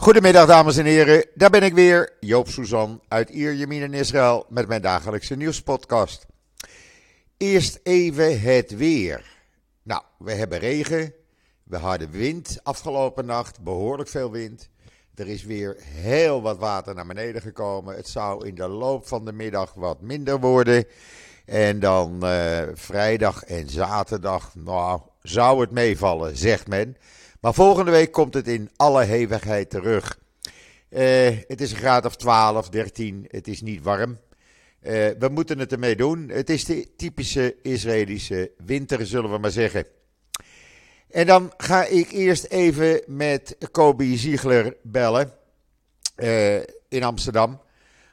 Goedemiddag dames en heren, daar ben ik weer, Joop Suzan uit Ierjemien in Israël met mijn dagelijkse nieuwspodcast. Eerst even het weer. Nou, we hebben regen, we hadden wind afgelopen nacht, behoorlijk veel wind. Er is weer heel wat water naar beneden gekomen. Het zou in de loop van de middag wat minder worden. En dan uh, vrijdag en zaterdag, nou, zou het meevallen, zegt men. Maar volgende week komt het in alle hevigheid terug. Uh, het is een graad of 12, 13. Het is niet warm. Uh, we moeten het ermee doen. Het is de typische Israëlische winter, zullen we maar zeggen. En dan ga ik eerst even met Kobi Ziegler bellen uh, in Amsterdam.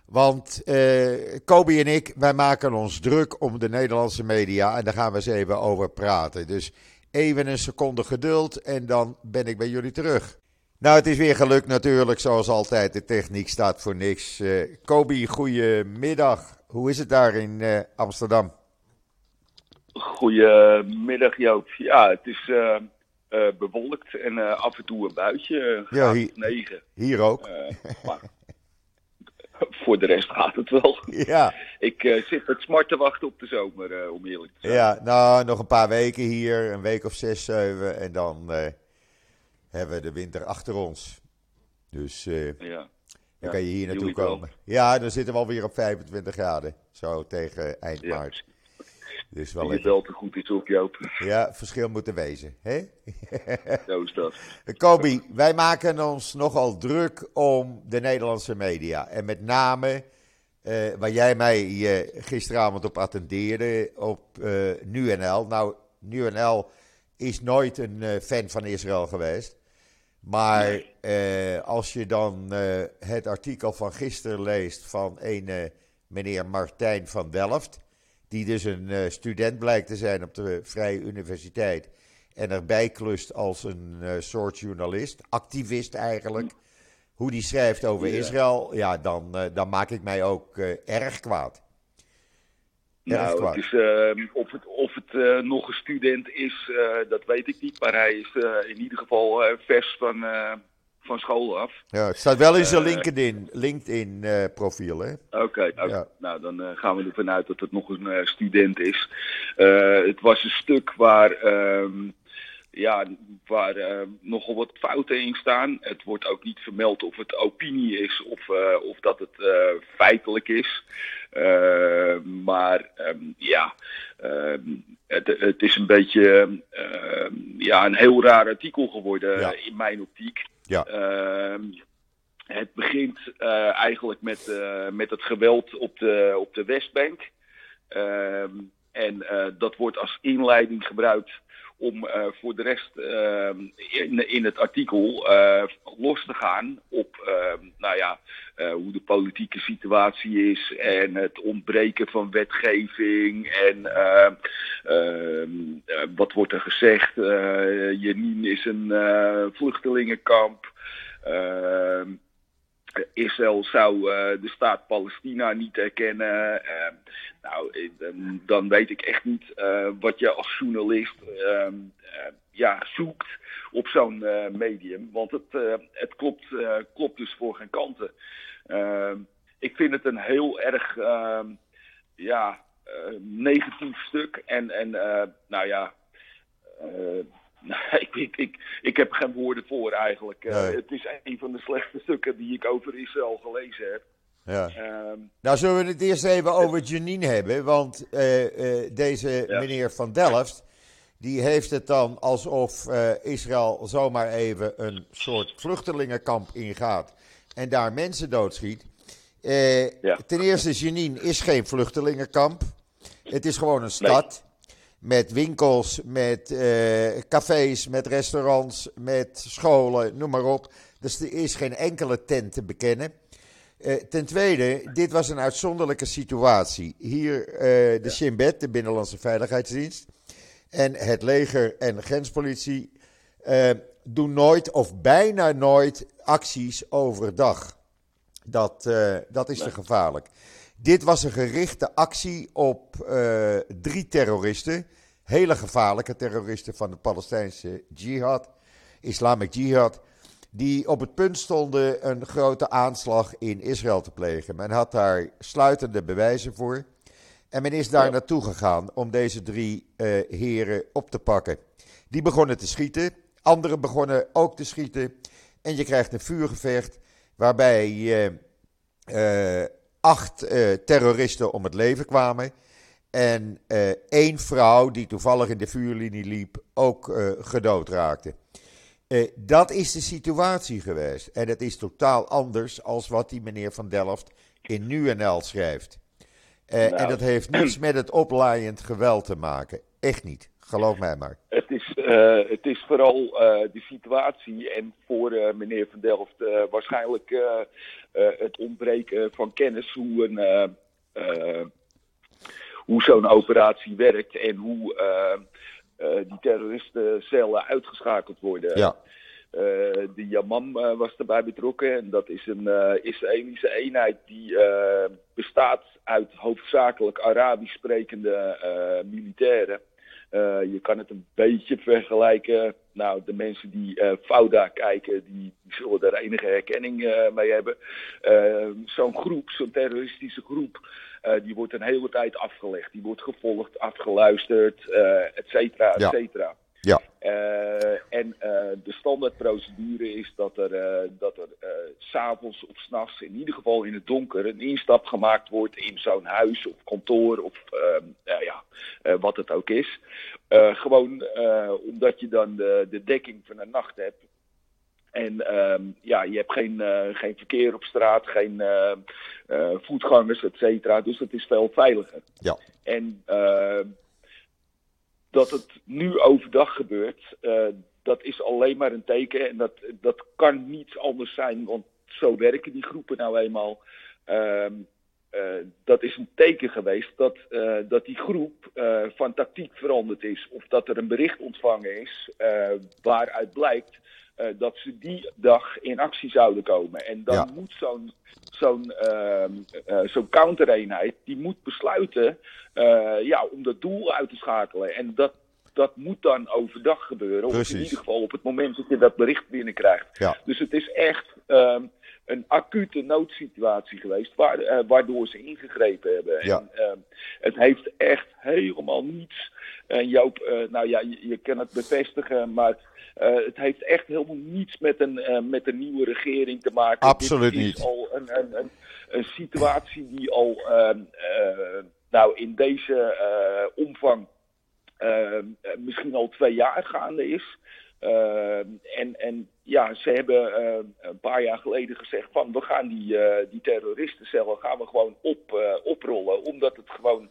Want uh, Kobi en ik, wij maken ons druk om de Nederlandse media en daar gaan we eens even over praten. Dus even een seconde geduld en dan ben ik bij jullie terug. Nou, het is weer gelukt natuurlijk, zoals altijd. De techniek staat voor niks. Uh, Kobi, goedemiddag. Hoe is het daar in uh, Amsterdam? Goedemiddag Joop. Ja, het is uh, bewolkt en af en toe een buitje. ja, hier, negen. hier ook. maar voor de rest gaat het wel. Ja. Ik uh, zit met smart te wachten op de zomer, uh, om eerlijk te zijn. Ja, nou, nog een paar weken hier, een week of zes, zeven, en dan uh, hebben we de winter achter ons. Dus ja. dan ja, kan je hier naartoe komen. Ja, dan zitten we alweer op 25 graden, zo tegen eind Ja. maart. Dus wel wel te goed is op Joop. Ja, verschil moet er wezen, hè? Zo is dat. Kobi, wij maken ons nogal druk om de Nederlandse media. En met name eh, waar jij mij eh, gisteravond op attendeerde op eh NuNL. Nou, NuNL is nooit een fan van Israël geweest. Maar als je dan het artikel van gisteren leest van een meneer Martijn van Delft, die dus een eh, student blijkt te zijn op de Vrije Universiteit en erbij klust als een eh, soort journalist, activist eigenlijk, hoe die schrijft over Ja. Israël, ja, dan, eh, dan maak ik mij ook erg kwaad. Erg Nou, kwaad. het is, eh, of het, of het nog een student is, dat weet ik niet. Maar hij is in ieder geval vers van, van school af. Ja, het staat wel in zijn Eh, LinkedIn, LinkedIn eh, profiel, hè? Oké. Ja. nou dan eh, gaan we ervan uit dat het nog een student is. Het was een stuk waar, ehm, ja, waar eh, nogal wat fouten in staan. Het wordt ook niet vermeld of het opinie is of, eh, of dat het eh, feitelijk is. Maar ehm, ja, ehm, het, het is een beetje ehm, ja, een heel raar artikel geworden Ja. in mijn optiek. Ja. Het begint eigenlijk met, met het geweld op de, op de Westbank. En dat wordt als inleiding gebruikt om eh, voor de rest ehm, in, in het artikel eh, los te gaan op ehm, nou ja, eh, hoe de politieke situatie is en het ontbreken van wetgeving en ehm, ehm, eh, wat wordt er gezegd? Jenin is een vluchtelingenkamp. Ehm, Israël zou eh, de staat Palestina niet erkennen. Ehm, nou, eh, dan, weet ik echt niet eh, wat je als journalist ehm, eh, ja, zoekt op zo'n medium. Want het, het klopt, klopt dus voor geen kanten. Ehm, ik vind het een heel erg ja, negatief stuk. En, en nou ja. eh, ik, ik, ik, heb geen woorden voor eigenlijk. Eh, Nee. Het is een van de slechtste stukken die ik over Israël gelezen heb. Ja. Ehm, Nou, zullen we het eerst even over Janine hebben? Want eh, eh, deze Ja. meneer Van Delft, die heeft het dan alsof Israël zomaar even een soort vluchtelingenkamp ingaat en daar mensen doodschiet. Ja. Ten eerste, Janine is geen vluchtelingenkamp. Het is gewoon een stad. Met winkels, met eh, cafés, met restaurants, met scholen, noem maar op. Dus er is geen enkele tent te bekennen. Eh, ten tweede, dit was een uitzonderlijke situatie. Hier eh, de Shin Bet, de Binnenlandse Veiligheidsdienst, en het leger en de grenspolitie doen nooit of bijna nooit acties overdag. Dat, dat is te gevaarlijk. Dit was een gerichte actie op eh, drie terroristen. Hele gevaarlijke terroristen van de Palestijnse jihad, Islamic Jihad. die op het punt stonden een grote aanslag in Israël te plegen. Men had daar sluitende bewijzen voor. En men is daar Ja. naartoe gegaan om deze drie eh, heren op te pakken. Die begonnen te schieten. Anderen begonnen ook te schieten. En je krijgt een vuurgevecht waarbij eh, acht eh, terroristen om het leven kwamen. En eh, één vrouw die toevallig in de vuurlinie liep ook eh, gedood raakte. Dat is de situatie geweest. En het is totaal anders als wat die meneer Van Delft in NuNL schrijft. Eh, Nou. En dat heeft niets met het oplaaiend geweld te maken. Echt niet. Geloof mij maar. Het eh, het is vooral eh, de situatie en voor eh, meneer Van Delft waarschijnlijk het ontbreken van kennis hoe, een, hoe zo'n operatie werkt en hoe die terroristencellen uitgeschakeld worden. Ja. De Yamam was erbij betrokken en dat is een Israëlische eenheid die bestaat uit hoofdzakelijk Arabisch sprekende militairen. Eh, je kan het een beetje vergelijken. Nou, de mensen die eh Fauda kijken, die, die zullen daar enige herkenning eh, mee hebben. Zo'n groep, zo'n terroristische groep, die wordt een hele tijd afgelegd. Die wordt gevolgd, afgeluisterd, et cetera, et cetera. Ja. Eh, en eh, de standaardprocedure is dat er, eh, dat er s'avonds of s'nachts, in ieder geval in het donker, een instap gemaakt wordt in zo'n huis of kantoor of eh, nou ja, wat het ook is. Gewoon omdat je dan de, de dekking van de nacht hebt. En ehm, ja, je hebt geen, geen verkeer op straat, geen voetgangers, et cetera. Dus het is veel veiliger. Ja. En ehm, dat het nu overdag gebeurt, eh, dat is alleen maar een teken. En dat, dat kan niet anders zijn, want zo werken die groepen nou eenmaal. Ehm, eh, dat is een teken geweest dat, eh, dat die groep van tactiek veranderd is. Of dat er een bericht ontvangen is waaruit blijkt eh, dat ze die dag in actie zouden komen. En dan Ja. moet zo'n zo'n zo'n countereenheid, die moet besluiten eh, ja, om dat doel uit te schakelen. En dat, dat moet dan overdag gebeuren. Of in ieder geval op het moment dat je dat bericht binnenkrijgt. Ja. Dus het is echt ehm, een acute noodsituatie geweest waar, eh, waardoor ze ingegrepen hebben. Ja. En, ehm, het heeft echt helemaal niets. En Joop, eh, nou ja, je, je kan het bevestigen, maar eh, het heeft echt helemaal niets met een, met een nieuwe regering te maken. Absoluut Dit is niet. al een, een, een, een situatie die al ehm, eh, nou, in deze omvang ehm, eh, misschien al twee jaar gaande is. En, en ja, ze hebben eh, een paar jaar geleden gezegd van we gaan die, eh die terroristencellen gaan we gewoon op, eh, oprollen. Omdat het gewoon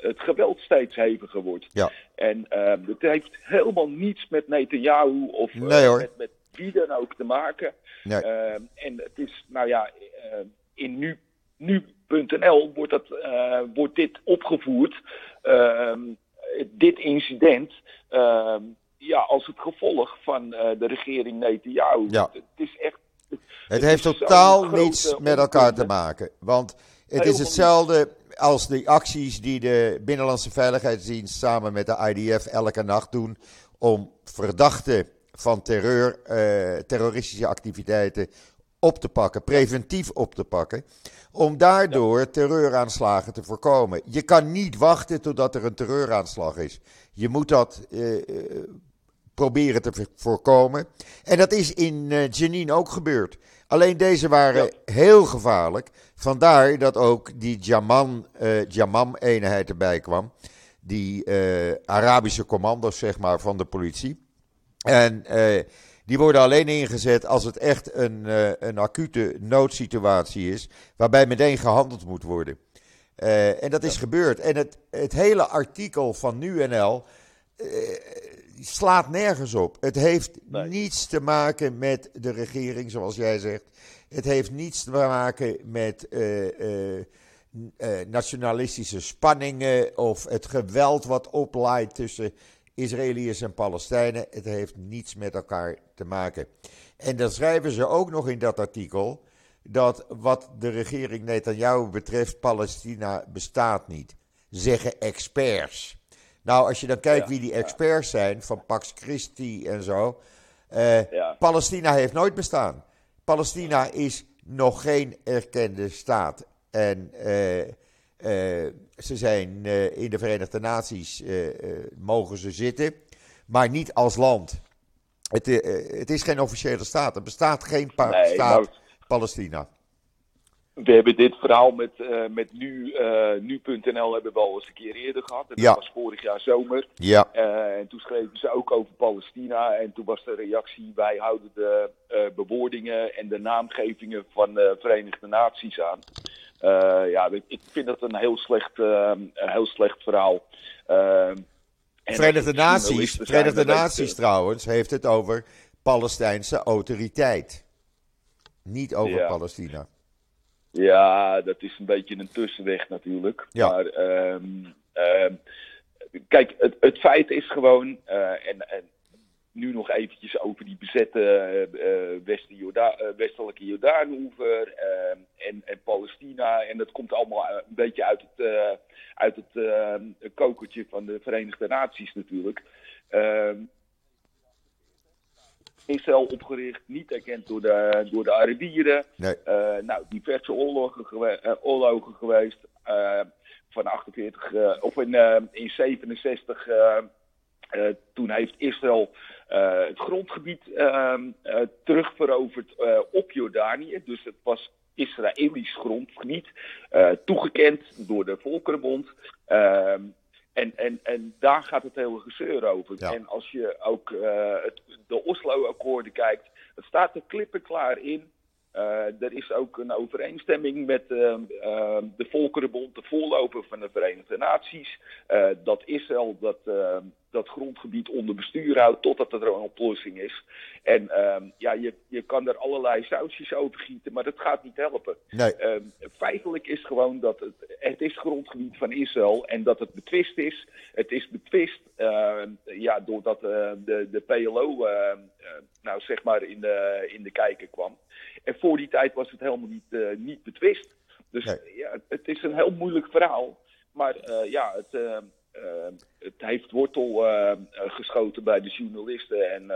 het geweld steeds heviger wordt. Ja. En ehm, het heeft helemaal niets met Netanyahu of Nee, met, met wie dan ook te maken. Nee. Ehm, en het is, nou ja, in nu, nu.nl wordt, dat, wordt dit opgevoerd. Ehm, dit incident. Ja, als het gevolg van eh, de regering Netanyahu. Ja. Het, het is echt. Het heeft totaal grote niets met elkaar te maken. Want het is hetzelfde als de acties die de Binnenlandse Veiligheidsdienst samen met de IDF elke nacht doen om verdachten van terreur, eh, terroristische activiteiten op te pakken, preventief op te pakken, om daardoor terreuraanslagen te voorkomen. Je kan niet wachten totdat er een terreuraanslag is. Je moet dat eh, proberen te vo- voorkomen. En dat is in eh Jenin ook gebeurd. Alleen deze waren heel gevaarlijk. Vandaar dat ook die Jaman, eh, Jamam-eenheid erbij kwam. Die eh, Arabische commando's, zeg maar, van de politie. En die worden alleen ingezet als het echt een, een acute noodsituatie is. Waarbij meteen gehandeld moet worden. En dat is gebeurd. En het, het hele artikel van NuNL eh, slaat nergens op. Het heeft Nee. niets te maken met de regering, zoals jij zegt. Het heeft niets te maken met eh, eh, eh, nationalistische spanningen of het geweld wat oplaait tussen Israëliërs en Palestijnen. Het heeft niets met elkaar te maken. En dan schrijven ze ook nog in dat artikel dat wat de regering Netanyahu betreft, Palestina bestaat niet. Zeggen experts. Nou, als je dan kijkt wie die experts zijn, van Pax Christi en zo. ja. Palestina heeft nooit bestaan. Palestina is nog geen erkende staat. En ze zijn in de Verenigde Naties, mogen ze zitten, maar niet als land. Het, het, is geen officiële staat. Er bestaat geen staat nou, Palestina. We hebben dit verhaal met, uh, met nu, uh, nu.nl hebben we al eens een keer eerder gehad. En dat was vorig jaar zomer. Ja. Uh, en toen schreven ze ook over Palestina. En toen was de reactie, wij houden de bewoordingen en de naamgevingen van de Verenigde Naties aan. ja, ik vind dat een heel slecht, een heel slecht verhaal. Verenigde Naties, Verenigde Naties trouwens heeft het over Palestijnse autoriteit. Niet over Palestina. Ja, dat is een beetje een tussenweg natuurlijk. Ja. Maar um, kijk, het, het, feit is gewoon, uh, en, en, nu nog eventjes over die bezette uh, Jorda westelijke Jordaanoever ehm, en, en, Palestina. En dat komt allemaal een beetje uit het, uit het kokertje van de Verenigde Naties natuurlijk. Israël opgericht, niet erkend door de, door de Arabieren. Nee. Uh, nou, diverse oorlogen, gewe uh, oorlogen geweest. Uh, van 48, of in, in 67, toen heeft Israël het grondgebied terugveroverd op Jordanië. Dus het was Israëlisch grondgebied, toegekend door de Volkerenbond. En, en, en daar gaat het hele gezeur over. En als je ook uh, het, de Oslo-akkoorden kijkt, het staat er klippenklaar in. Uh, er is ook een overeenstemming met uh, uh, de Volkerenbond, de voorloper van de Verenigde Naties, dat Israël dat dat grondgebied onder bestuur houdt totdat er een oplossing is. En uh, ja, je, je kan er allerlei sausjes over gieten, maar dat gaat niet helpen. Nee. Uh, feitelijk is gewoon dat het, het is grondgebied van Israël en dat het betwist is. Het is betwist uh, ja, doordat de, de PLO nou, zeg maar in de, in de kijker kwam. En voor die tijd was het helemaal niet, niet betwist. Dus ja, het is een heel moeilijk verhaal. Maar ja, het, het heeft wortel uh, geschoten bij de journalisten. En,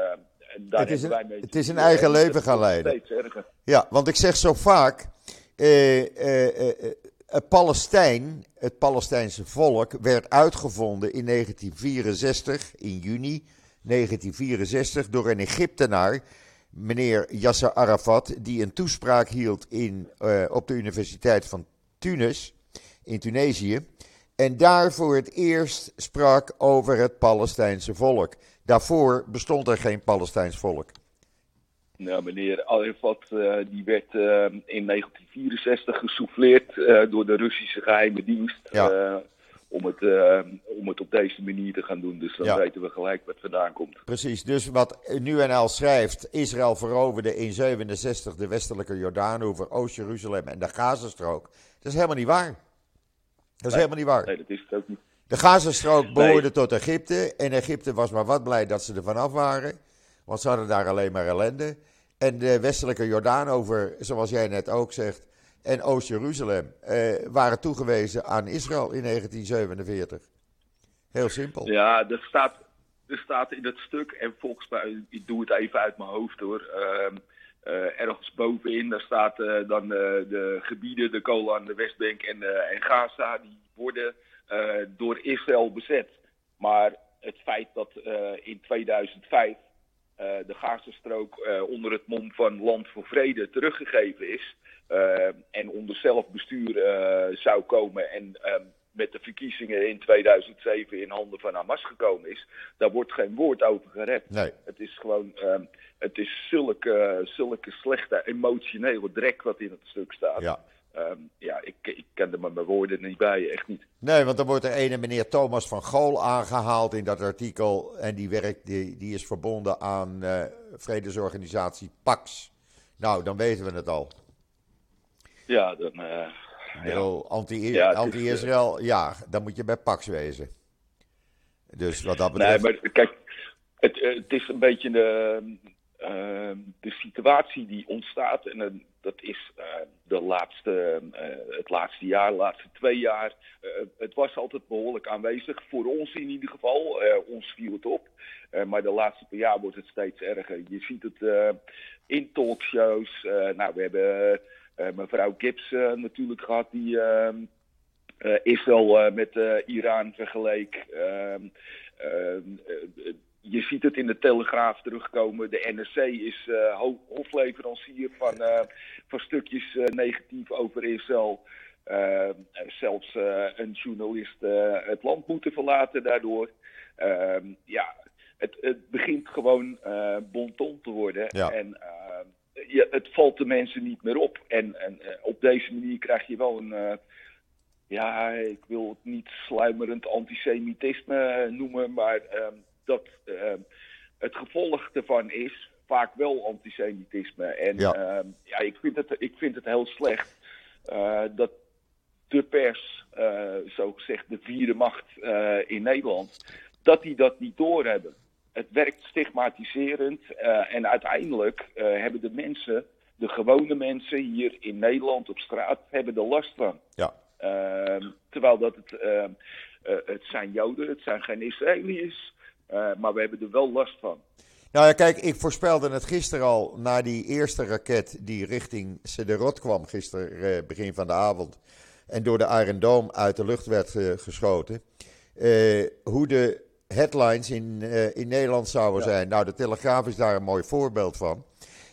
en daar het is een, wij mee het is een eigen leven gaan leiden. Ja, want ik zeg zo vaak. Palestijn, het Palestijnse volk, werd uitgevonden in 1964, in juni 1964, door een Egyptenaar, meneer Yasser Arafat, die een toespraak hield in, op de Universiteit van Tunis, in Tunesië. En daar voor het eerst sprak over het Palestijnse volk. Daarvoor bestond er geen Palestijns volk. Nou, meneer Arafat uh, die werd uh, in 1964 gesouffleerd uh, door de Russische geheime dienst. Ja. om, het, om het op deze manier te gaan doen. Dus dan ja. weten we gelijk wat vandaan komt. Precies, dus wat NuNL schrijft. Israël veroverde in 67 de westelijke Jordaan over Oost-Jeruzalem en de Gazastrook. Dat is helemaal niet waar. Dat is helemaal niet waar. Nee, dat is het ook niet. De Gazastrook behoorde nee. tot Egypte. En Egypte was maar wat blij dat ze er vanaf waren. Want ze hadden daar alleen maar ellende. En de westelijke Jordaan over, zoals jij net ook zegt, en Oost-Jeruzalem eh, waren toegewezen aan Israël in 1947. Heel simpel. Ja, dat staat, er staat in het stuk, en volgens mij, ik doe het even uit mijn hoofd hoor. Uh, uh, ergens bovenin, daar staat uh, dan uh, de gebieden, de Golan, de Westbank en, en Gaza, die worden door Israël bezet. Maar het feit dat in 2005 de Gazastrook onder het mom van Land voor Vrede teruggegeven is en onder zelfbestuur zou komen en met de verkiezingen in 2007 in handen van Hamas gekomen is, daar wordt geen woord over gered. Nee. Het is gewoon, um, het is zulke, zulke slechte emotionele drek wat in het stuk staat. Ja. Um, ja, ik, ik ken er maar mijn woorden niet bij, echt niet. Nee, want dan wordt er ene meneer Thomas van Gool aangehaald in dat artikel. En die, werkt, die, die is verbonden aan uh, vredesorganisatie PAX. Nou, dan weten we het al. Ja, dan... Uh, Heel anti-Israël, anti ja, dan moet je bij Pax wezen. Dus wat dat betreft... Nee, maar kijk, het, het is een beetje de, uh, de situatie die ontstaat. En dat is, de laatste, het laatste jaar, de laatste twee jaar. het was altijd behoorlijk aanwezig, voor ons in ieder geval. ons viel het op. maar de laatste paar jaar wordt het steeds erger. Je ziet het in talkshows. nou, we hebben mevrouw Gibbs natuurlijk gehad, die ehm, Israël met Iran vergeleek. Je ziet het in de Telegraaf terugkomen. De NRC is uh, hofleverancier van, uh, van stukjes uh, negatief over Israël. zelfs een journalist het land moeten verlaten daardoor. Ehm, ja, het, het, begint gewoon bonton te worden. En het valt de mensen niet meer op. En, en op deze manier krijg je wel een ja, ik wil het niet sluimerend antisemitisme noemen, maar ehm, dat ehm, het gevolg ervan is vaak wel antisemitisme. En ja, ehm, ja ik, vind het, ik vind het heel slecht uh, dat de pers, uh, zo gezegd de vierde macht uh, in Nederland, dat die dat niet doorhebben. Het werkt stigmatiserend en uiteindelijk hebben de mensen, de gewone mensen hier in Nederland op straat, hebben er last van. Ja. Ehm, terwijl dat het, het zijn Joden, het zijn geen Israëliërs. Uh, maar we hebben er wel last van. Nou ja, kijk, ik voorspelde het gisteren al na die eerste raket die richting Sederot kwam, gisteren uh, begin van de avond. En door de Iron Dome uit de lucht werd uh, geschoten. hoe de headlines in, in Nederland zouden zijn. Nou, de Telegraaf is daar een mooi voorbeeld van.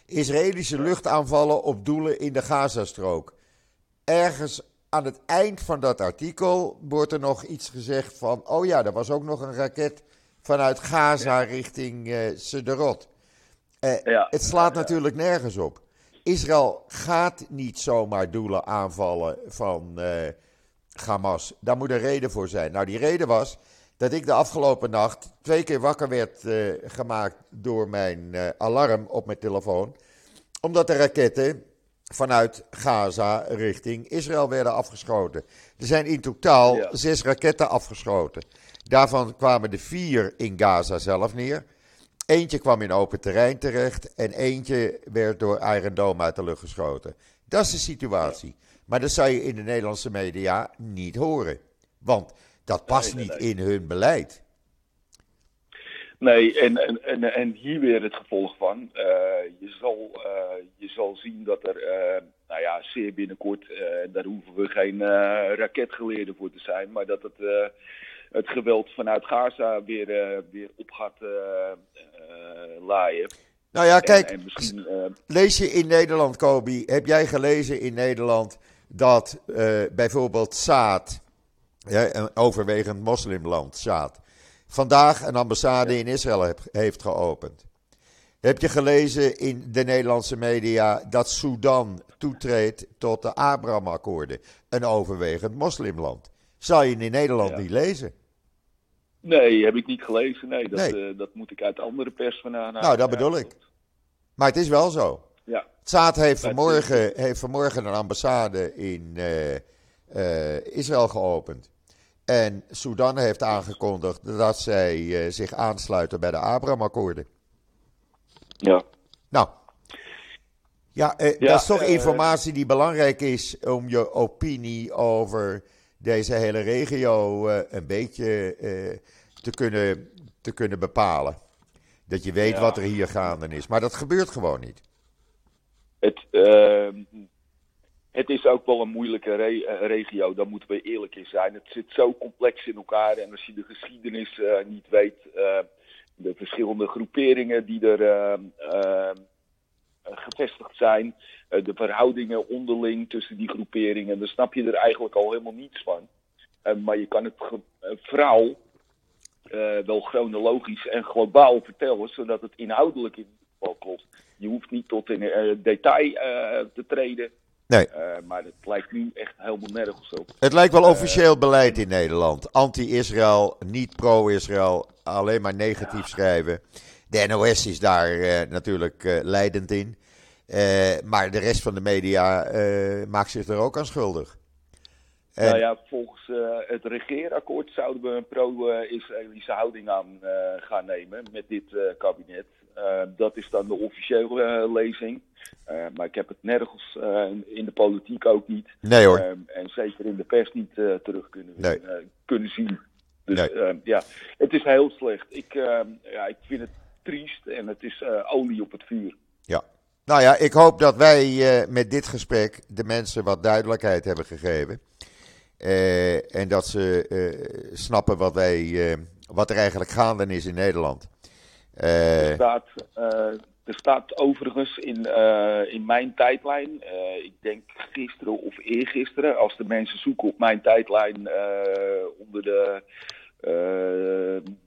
Israëlische luchtaanvallen op doelen in de Gazastrook. Ergens aan het eind van dat artikel wordt er nog iets gezegd van: oh ja, er was ook nog een raket vanuit Gaza richting uh, Sederot. Uh, Het slaat natuurlijk nergens op. Israël gaat niet zomaar doelen aanvallen van uh, Hamas. Daar moet een reden voor zijn. Nou, die reden was dat ik de afgelopen nacht twee keer wakker werd gemaakt door mijn alarm op mijn telefoon. Omdat de raketten vanuit Gaza richting Israël werden afgeschoten. Er zijn in totaal zes raketten afgeschoten. Daarvan kwamen de vier in Gaza zelf neer. Eentje kwam in open terrein terecht en eentje werd door Iron Dome uit de lucht geschoten. Dat is de situatie. Maar dat zou je in de Nederlandse media niet horen. Want dat past niet in hun beleid. Nee, en, en, en, en hier weer het gevolg van. Uh, je, zal, uh, je zal zien dat er, uh, nou ja, zeer binnenkort, daar hoeven we geen raketgeleerden voor te zijn, maar dat het het geweld vanuit Gaza weer, uh, weer op gaat uh, laaien. Nou ja, kijk, lees je in Nederland, Kobi, heb jij gelezen in Nederland dat bijvoorbeeld Saad, ja, een overwegend moslimland, Saad, vandaag een ambassade in Israël heeft geopend? Heb je gelezen in de Nederlandse media dat Sudan toetreedt tot de Abraham-akkoorden, een overwegend moslimland? Zal je in Nederland niet lezen? Nee, heb ik niet gelezen. Nee, dat, nee. Uh, dat moet ik uit andere pers vandaan Nou, dat bedoel ik. Maar het is wel zo. Ja. Saad heeft vanmorgen, heeft vanmorgen een ambassade in uh, uh, Israël geopend. En Sudan heeft aangekondigd dat zij zich aansluiten bij de Abraham-akkoorden. Ja. Nou. Ja, ja dat is toch informatie die belangrijk is om je opinie over deze hele regio uh, een beetje uh, te, kunnen, te kunnen bepalen. Dat je weet wat er hier gaande is. Maar dat gebeurt gewoon niet. Het, uh, het is ook wel een moeilijke re eh, regio, daar moeten we eerlijk in zijn. Het zit zo complex in elkaar. En als je de geschiedenis niet weet, de verschillende groeperingen die er ehm, gevestigd zijn, eh, de verhoudingen onderling tussen die groeperingen, dan snap je er eigenlijk al helemaal niets van. Eh, maar je kan het verhaal eh, wel chronologisch en globaal vertellen, zodat het inhoudelijk in ieder geval klopt. Je hoeft niet tot in detail te treden. Nee. maar het lijkt nu echt helemaal nergens op. Het lijkt wel officieel beleid in Nederland. Anti-Israël, niet pro-Israël, alleen maar negatief schrijven. De NOS is daar natuurlijk leidend in. Uh, maar de rest van de media maakt zich er ook aan schuldig. En... Nou ja, volgens uh, het regeerakkoord zouden we een pro-Israëlische houding aan gaan nemen met dit kabinet. dat is dan de officiële lezing. maar ik heb het nergens in de politiek ook niet. Nee hoor. en zeker in de pers niet terug kunnen, Nee. kunnen zien. Dus Nee. eh, ja, het is heel slecht. Ik, eh, ja, ik vind het triest en het is eh, olie op het vuur. Ja. Nou ja, ik hoop dat wij eh, met dit gesprek de mensen wat duidelijkheid hebben gegeven. Eh, en dat ze snappen wat, wij, wat er eigenlijk gaande is in Nederland. Er, staat, er staat overigens in, in mijn tijdlijn, ik denk gisteren of eergisteren, als de mensen zoeken op mijn tijdlijn onder de,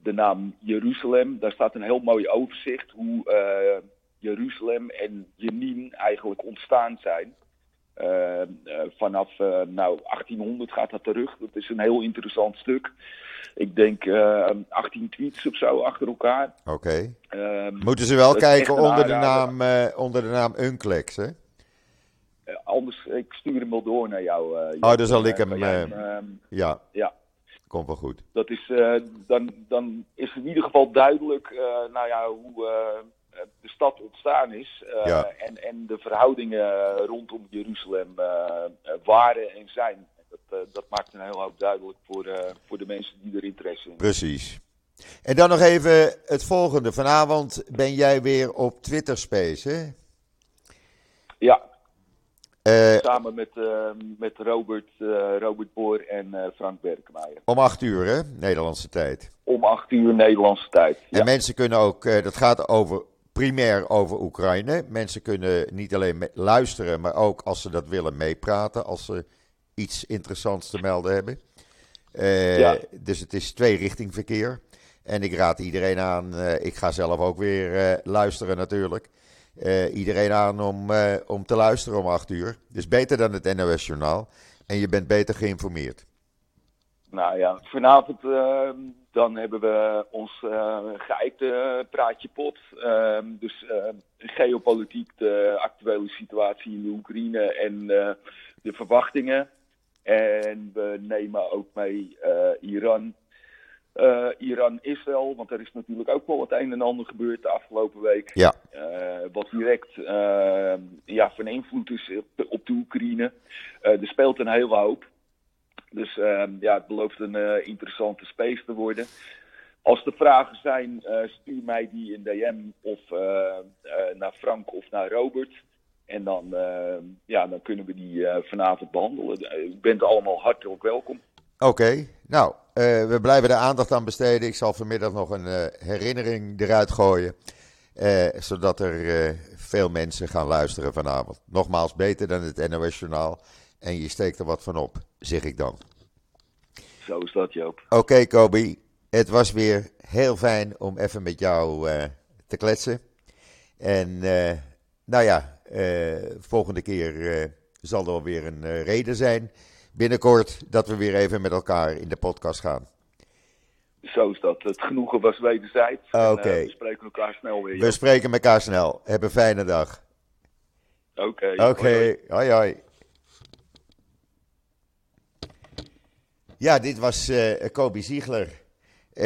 de naam Jeruzalem, daar staat een heel mooi overzicht hoe eh, Jeruzalem en Jenin eigenlijk ontstaan zijn. Eh, eh, vanaf eh, nou, 1800 gaat dat terug. Dat is een heel interessant stuk. Ik denk eh 18 tweets of zo achter elkaar. Oké. Ehm, Moeten ze wel kijken onder de, naam, eh, onder de naam Unclex, hè? Eh, anders, ik stuur hem wel door naar jou. eh, Oh, dan zal ik Eh, hem, eh, ehm, Ja, ja, komt wel goed. dat is, eh, dan, dan is in ieder geval duidelijk eh, nou ja, hoe eh, de stad ontstaan is. Ja. en, en de verhoudingen rondom Jeruzalem waren en zijn. Dat, dat maakt een heel hoop duidelijk voor, voor de mensen die er interesse in hebben. Precies. En dan nog even het volgende. Vanavond ben jij weer op Twitter Space, hè? Ja, samen met, eh, met Robert, eh, Robert Boor en eh, Frank Berkemeijer. om acht uur, hè? Nederlandse tijd. Om 8 uur Nederlandse tijd. En Ja. mensen kunnen ook, eh, dat gaat over, primair over Oekraïne. Mensen kunnen niet alleen luisteren, maar ook als ze dat willen meepraten, als ze iets interessants te melden hebben. Eh, Ja. Dus het is twee richting verkeer. En ik raad iedereen aan, eh, ik ga zelf ook weer eh, luisteren natuurlijk. Eh, iedereen aan om, eh, om te luisteren om acht uur. Dus beter dan het NOS Journaal. En je bent beter geïnformeerd. Nou ja, vanavond eh, dan hebben we ons geëikte praatje pot. Eh, dus geopolitiek, de actuele situatie in de Oekraïne en de verwachtingen. En we nemen ook mee Iran. Eh, Iran-Israël, want er is natuurlijk ook wel het een en ander gebeurd de afgelopen week. Ja. Eh, wat direct eh, ja, van invloed is op de, op de Oekraïne. Er speelt een hele hoop. Dus ehm, ja, het belooft een interessante space te worden. Als er vragen zijn, stuur mij die in DM of naar Frank of naar Robert. En dan, ja, dan kunnen we die vanavond behandelen. Eh, U bent allemaal hartelijk welkom. Oké, nou, eh, we blijven er aandacht aan besteden. Ik zal vanmiddag nog een eh, herinnering eruit gooien. eh, zodat er veel mensen gaan luisteren vanavond. Nogmaals, beter dan het NOS Journaal. En je steekt er wat van op, zeg ik dan. Zo is dat, Joop. Oké, Kobe. Het was weer heel fijn om even met jou te kletsen. En nou ja, volgende keer zal er wel weer een reden zijn. Binnenkort dat we weer even met elkaar in de podcast gaan. Zo is dat. Het genoegen was wederzijds. En, Oké. eh, we spreken elkaar snel weer. We spreken elkaar snel. Heb een fijne dag. Oké. Oké, hoi, hoi. Ja, dit was eh Kobe Ziegler. Eh,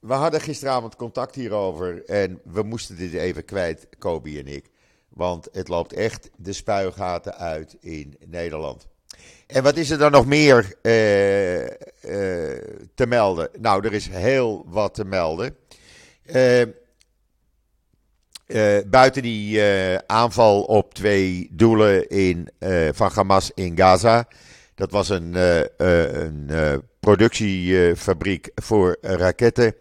we hadden gisteravond contact hierover en we moesten dit even kwijt, Kobe en ik. Want het loopt echt de spuigaten uit in Nederland. En wat is er dan nog meer eh, eh, te melden? Nou, er is heel wat te melden. Eh, buiten die aanval op twee doelen in, van Hamas in Gaza. Dat was een, een productiefabriek voor raketten.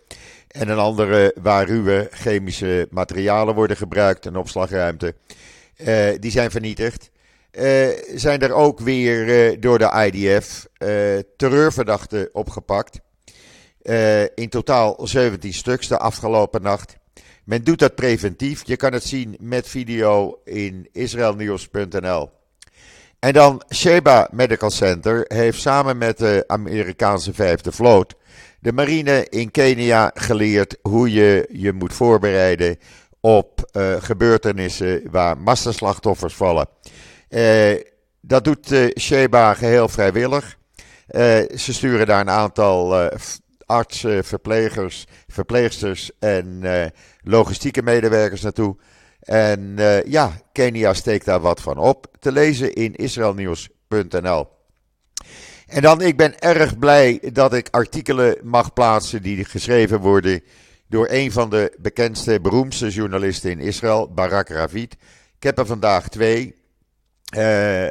En een andere waar ruwe chemische materialen worden gebruikt, een opslagruimte. Die zijn vernietigd. Eh, zijn er ook weer eh, door de IDF eh, terreurverdachten opgepakt. In totaal 17 stuks de afgelopen nacht. Men doet dat preventief. Je kan het zien met video in israelnieuws.nl. En dan Sheba Medical Center heeft samen met de Amerikaanse vijfde vloot de marine in Kenia geleerd hoe je je moet voorbereiden op gebeurtenissen waar massaslachtoffers vallen. Uh, dat doet uh, Sheba geheel vrijwillig. ze sturen daar een aantal artsen, verplegers, verpleegsters en logistieke medewerkers naartoe. En ja, Kenia steekt daar wat van op. Te lezen in israelnieuws.nl. En dan, ik ben erg blij dat ik artikelen mag plaatsen die geschreven worden door een van de bekendste, beroemdste journalisten in Israël, Barak Ravid. Ik heb er vandaag twee. Uh,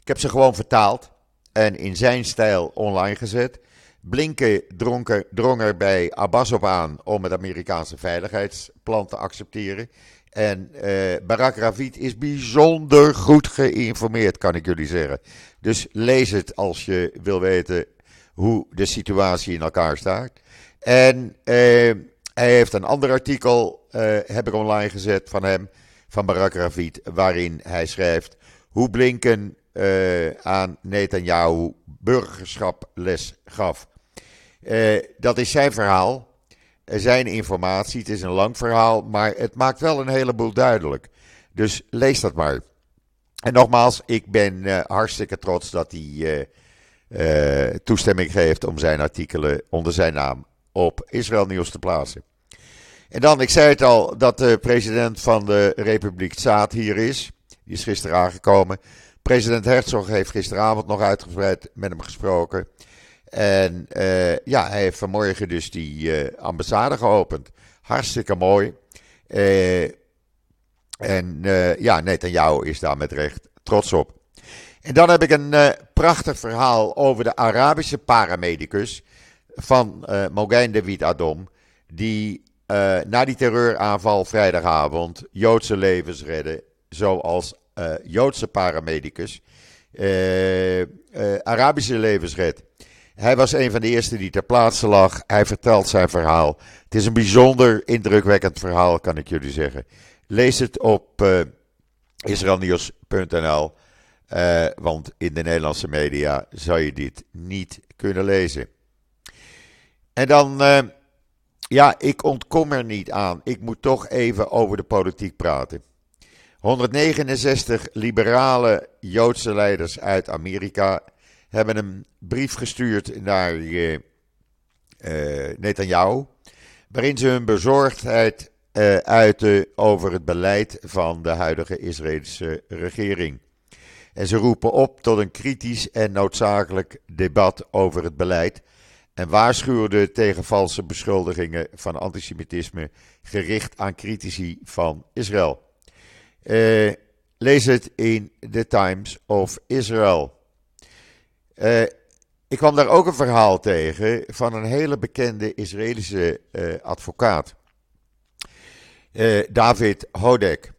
ik heb ze gewoon vertaald en in zijn stijl online gezet. Blinken dronken, drong er bij Abbas op aan om het Amerikaanse veiligheidsplan te accepteren. En uh, Barak Ravid is bijzonder goed geïnformeerd, kan ik jullie zeggen. Dus lees het als je wil weten hoe de situatie in elkaar staat. En uh, hij heeft een ander artikel, heb ik online gezet van hem, van Barak Ravid, waarin hij schrijft hoe Blinken aan Netanyahu burgerschap les gaf. dat is zijn verhaal zijn informatie. Het is een lang verhaal, maar het maakt wel een heleboel duidelijk. Dus lees dat maar. En nogmaals, ik ben uh, hartstikke trots dat hij uh, uh, toestemming geeft om zijn artikelen onder zijn naam op Israël Nieuws te plaatsen. En dan, ik zei het al, dat de president van de Republiek Tsaad hier is. Die is gisteren aangekomen. President Herzog heeft gisteravond nog uitgebreid met hem gesproken. En uh, ja, hij heeft vanmorgen dus die uh, ambassade geopend. Hartstikke mooi. Uh, en ja, Netanyahu is daar met recht trots op. En dan heb ik een prachtig verhaal over de Arabische paramedicus van uh, Mogain David Adom. Die na die terreuraanval vrijdagavond Joodse levens redde. Zoals Joodse paramedicus Arabische levens redt. Hij was een van de eerste die ter plaatse lag. Hij vertelt zijn verhaal. Het is een bijzonder indrukwekkend verhaal, kan ik jullie zeggen. Lees het op israelnieuws.nl. Want in de Nederlandse media zou je dit niet kunnen lezen. En dan, ja, ik ontkom er niet aan. Ik moet toch even over de politiek praten. 169 liberale Joodse leiders uit Amerika hebben een brief gestuurd naar uh, Netanyahu, waarin ze hun bezorgdheid uh, uiten over het beleid van de huidige Israëlische regering. En ze roepen op tot een kritisch en noodzakelijk debat over het beleid en waarschuwden tegen valse beschuldigingen van antisemitisme gericht aan critici van Israël. Lees het in The Times of Israel. Uh, ik kwam daar ook een verhaal tegen van een hele bekende Israëlische uh, advocaat. David Hodek.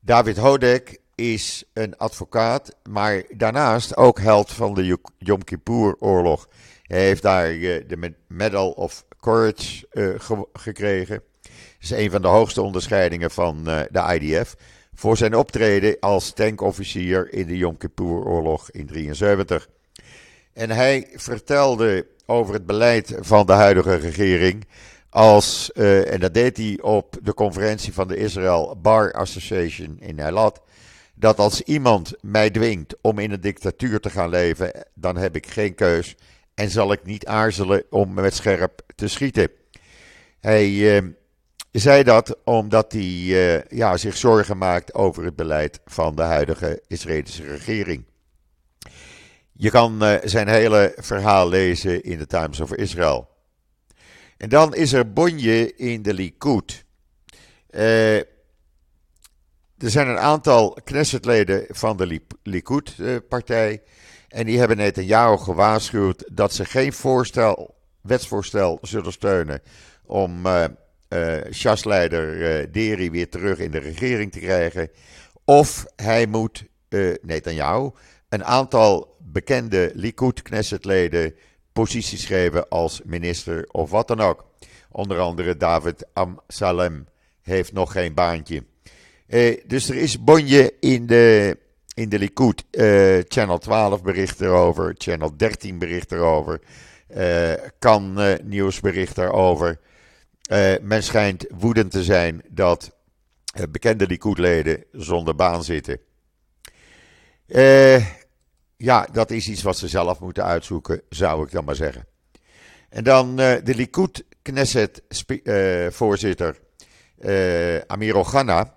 David Hodek is een advocaat, maar daarnaast ook held van de Yom Kippur-oorlog. Hij heeft daar de Medal of Courage ge gekregen. Dat is een van de hoogste onderscheidingen van de IDF. Voor zijn optreden als tankofficier in de Yom Kippur-oorlog in 1973. En hij vertelde over het beleid van de huidige regering. Als, uh, en dat deed hij op de conferentie van de Israel Bar Association in Eilat. Dat als iemand mij dwingt om in een dictatuur te gaan leven, dan heb ik geen keus. En zal ik niet aarzelen om met scherp te schieten. Hij uh, zei dat omdat hij uh, ja, zich zorgen maakt over het beleid van de huidige Israëlische regering. Je kan uh, zijn hele verhaal lezen in de Times of Israel. En dan is er bonje in de Likud. Uh, er zijn een aantal Knessetleden van de Likud-partij. En die hebben Netanyahu gewaarschuwd dat ze geen voorstel, wetsvoorstel zullen steunen om uh, Shas-leider Deri weer terug in de regering te krijgen. Of hij moet, Netanyahu, een aantal bekende Likud-Knessetleden posities geven als minister of wat dan ook. Onder andere David Amsalem heeft nog geen baantje. Eh, dus er is bonje in de, in de Likud. Eh, Channel 12 bericht erover, Channel 13 bericht erover, uh, kan uh, nieuws bericht erover. Uh, men schijnt woedend te zijn dat bekende Likud-leden zonder baan zitten. Uh, ja, dat is iets wat ze zelf moeten uitzoeken, zou ik dan maar zeggen. En dan de Likud Knesset voorzitter uh, Amir Ghana,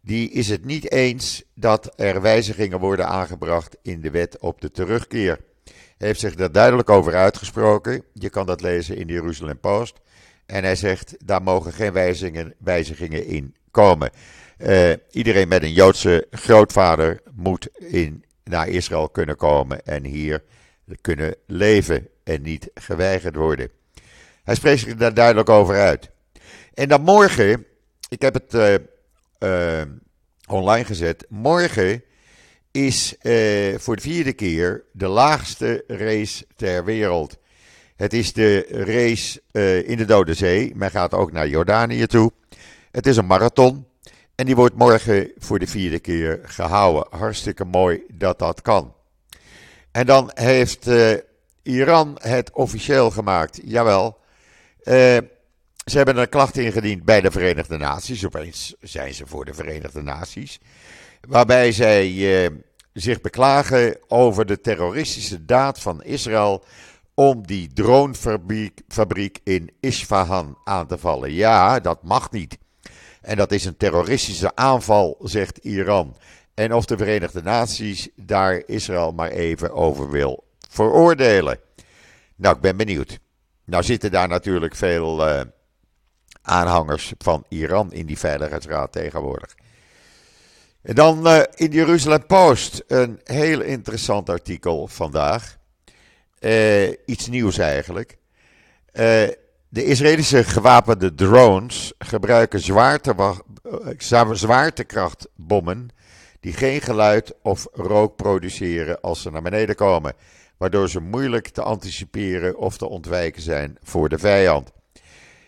die is het niet eens dat er wijzigingen worden aangebracht in de wet op de terugkeer. Hij heeft zich daar duidelijk over uitgesproken. Je kan dat lezen in de Jerusalem Post. En hij zegt, daar mogen geen wijzigingen, wijzigingen in komen. Uh, iedereen met een Joodse grootvader moet in, naar Israël kunnen komen en hier kunnen leven en niet geweigerd worden. Hij spreekt zich daar duidelijk over uit. En dan morgen, ik heb het uh, uh, online gezet, morgen is voor de vierde keer de laagste race ter wereld. Het is de race in de Dode Zee. Men gaat ook naar Jordanië toe. Het is een marathon. En die wordt morgen voor de vierde keer gehouden. Hartstikke mooi dat dat kan. En dan heeft uh, Iran het officieel gemaakt. Jawel. Uh, ze hebben een klacht ingediend bij de Verenigde Naties. Opeens zijn ze voor de Verenigde Naties. Waarbij zij zich beklagen over de terroristische daad van Israël om die dronefabriek in Isfahan aan te vallen. Ja, dat mag niet. En dat is een terroristische aanval, zegt Iran. En of de Verenigde Naties daar Israël maar even over wil veroordelen. Nou, ik ben benieuwd. Nou zitten daar natuurlijk veel uh, aanhangers van Iran in die Veiligheidsraad tegenwoordig. En dan uh, in de Jeruzalem Post een heel interessant artikel vandaag. Uh, iets nieuws eigenlijk. De Israëlische gewapende drones gebruiken zwaarte, zwaartekrachtbommen die geen geluid of rook produceren als ze naar beneden komen, waardoor ze moeilijk te anticiperen of te ontwijken zijn voor de vijand.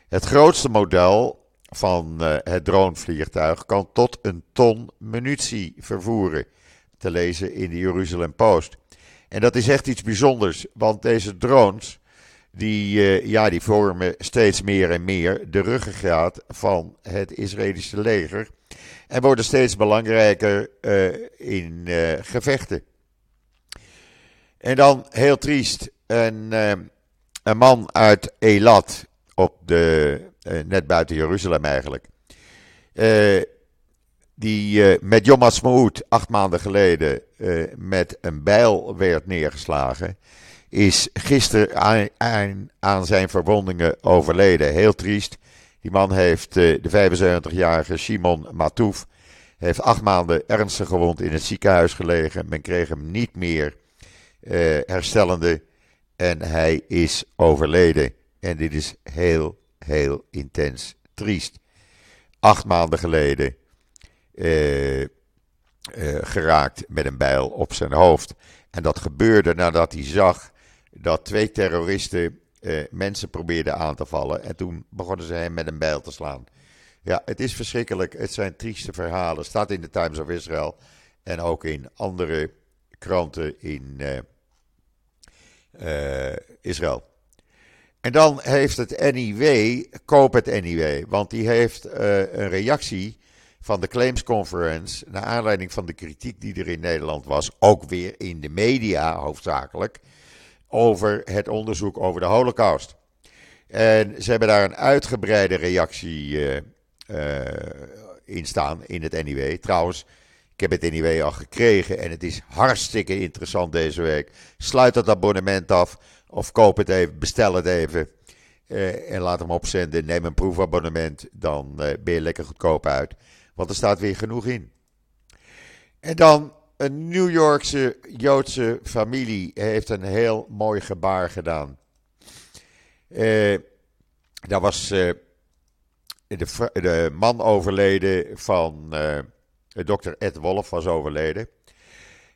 Het grootste model van het dronevliegtuig kan tot een ton munitie vervoeren, te lezen in de Jeruzalem Post. En dat is echt iets bijzonders, want deze drones die, uh, ja, die vormen steeds meer en meer de ruggengraat van het Israëlische leger. En worden steeds belangrijker uh, in uh, gevechten. En dan heel triest, een, een man uit Elat, op de, net buiten Jeruzalem eigenlijk. Die met Yom Ha'atzmaut acht maanden geleden met een bijl werd neergeslagen is gisteren aan, zijn verwondingen overleden. Heel triest. Die man heeft, uh, de 75-jarige Simon Matouf, heeft acht maanden ernstig gewond in het ziekenhuis gelegen. Men kreeg hem niet meer herstellende en hij is overleden. En dit is heel, heel intens triest. Acht maanden geleden uh, geraakt met een bijl op zijn hoofd. En dat gebeurde nadat hij zag dat twee terroristen eh, mensen probeerden aan te vallen. En toen begonnen ze hem met een bijl te slaan. Ja, het is verschrikkelijk. Het zijn trieste verhalen. Staat in de Times of Israel. En ook in andere kranten in Israël. En dan heeft het NIW, koop het NIW, want die heeft een reactie van de Claims Conference, naar aanleiding van de kritiek die er in Nederland was, ook weer in de media hoofdzakelijk, over het onderzoek over de Holocaust. En ze hebben daar een uitgebreide reactie uh, in staan in het NIW. Trouwens, ik heb het NIW al gekregen en het is hartstikke interessant deze week. Sluit dat abonnement af of koop het even, bestel het even. Uh, en laat hem opzenden. Neem een proefabonnement, dan ben je lekker goedkoop uit. Want er staat weer genoeg in. En dan een New Yorkse Joodse familie heeft een heel mooi gebaar gedaan. Uh, daar was uh, de, de, man overleden van uh, dokter Ed Wolf was overleden.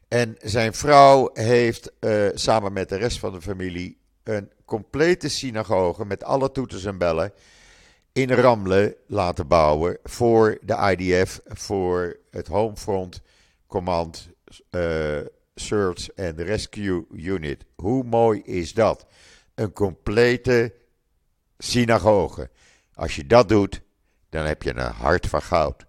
En zijn vrouw heeft samen met de rest van de familie een complete synagoge met alle toeters en bellen in Ramle laten bouwen voor de IDF, voor het Homefront Command uh, Search and Rescue Unit. Hoe mooi is dat? Een complete synagoge. Als je dat doet, dan heb je een hart van goud.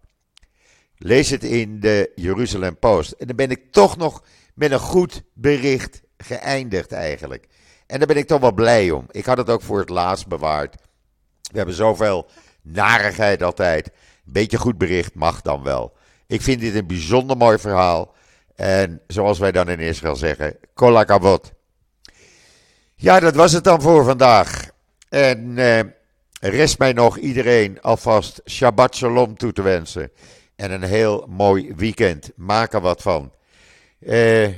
Lees het in de Jeruzalem Post. En dan ben ik toch nog met een goed bericht geëindigd eigenlijk. En daar ben ik toch wel blij om. Ik had het ook voor het laatst bewaard. We hebben zoveel narigheid altijd. Een beetje goed bericht mag dan wel. Ik vind dit een bijzonder mooi verhaal. En zoals wij dan in Israël zeggen, kolakavot. Ja, dat was het dan voor vandaag. En eh, rest mij nog iedereen alvast Shabbat Shalom toe te wensen. En een heel mooi weekend. Maak er wat van. Eh,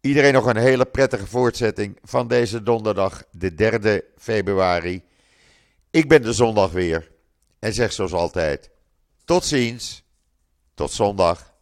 iedereen nog een hele prettige voortzetting van deze donderdag, de 3 februari. Ik ben de zondag weer. En zeg zoals altijd: tot ziens, tot zondag.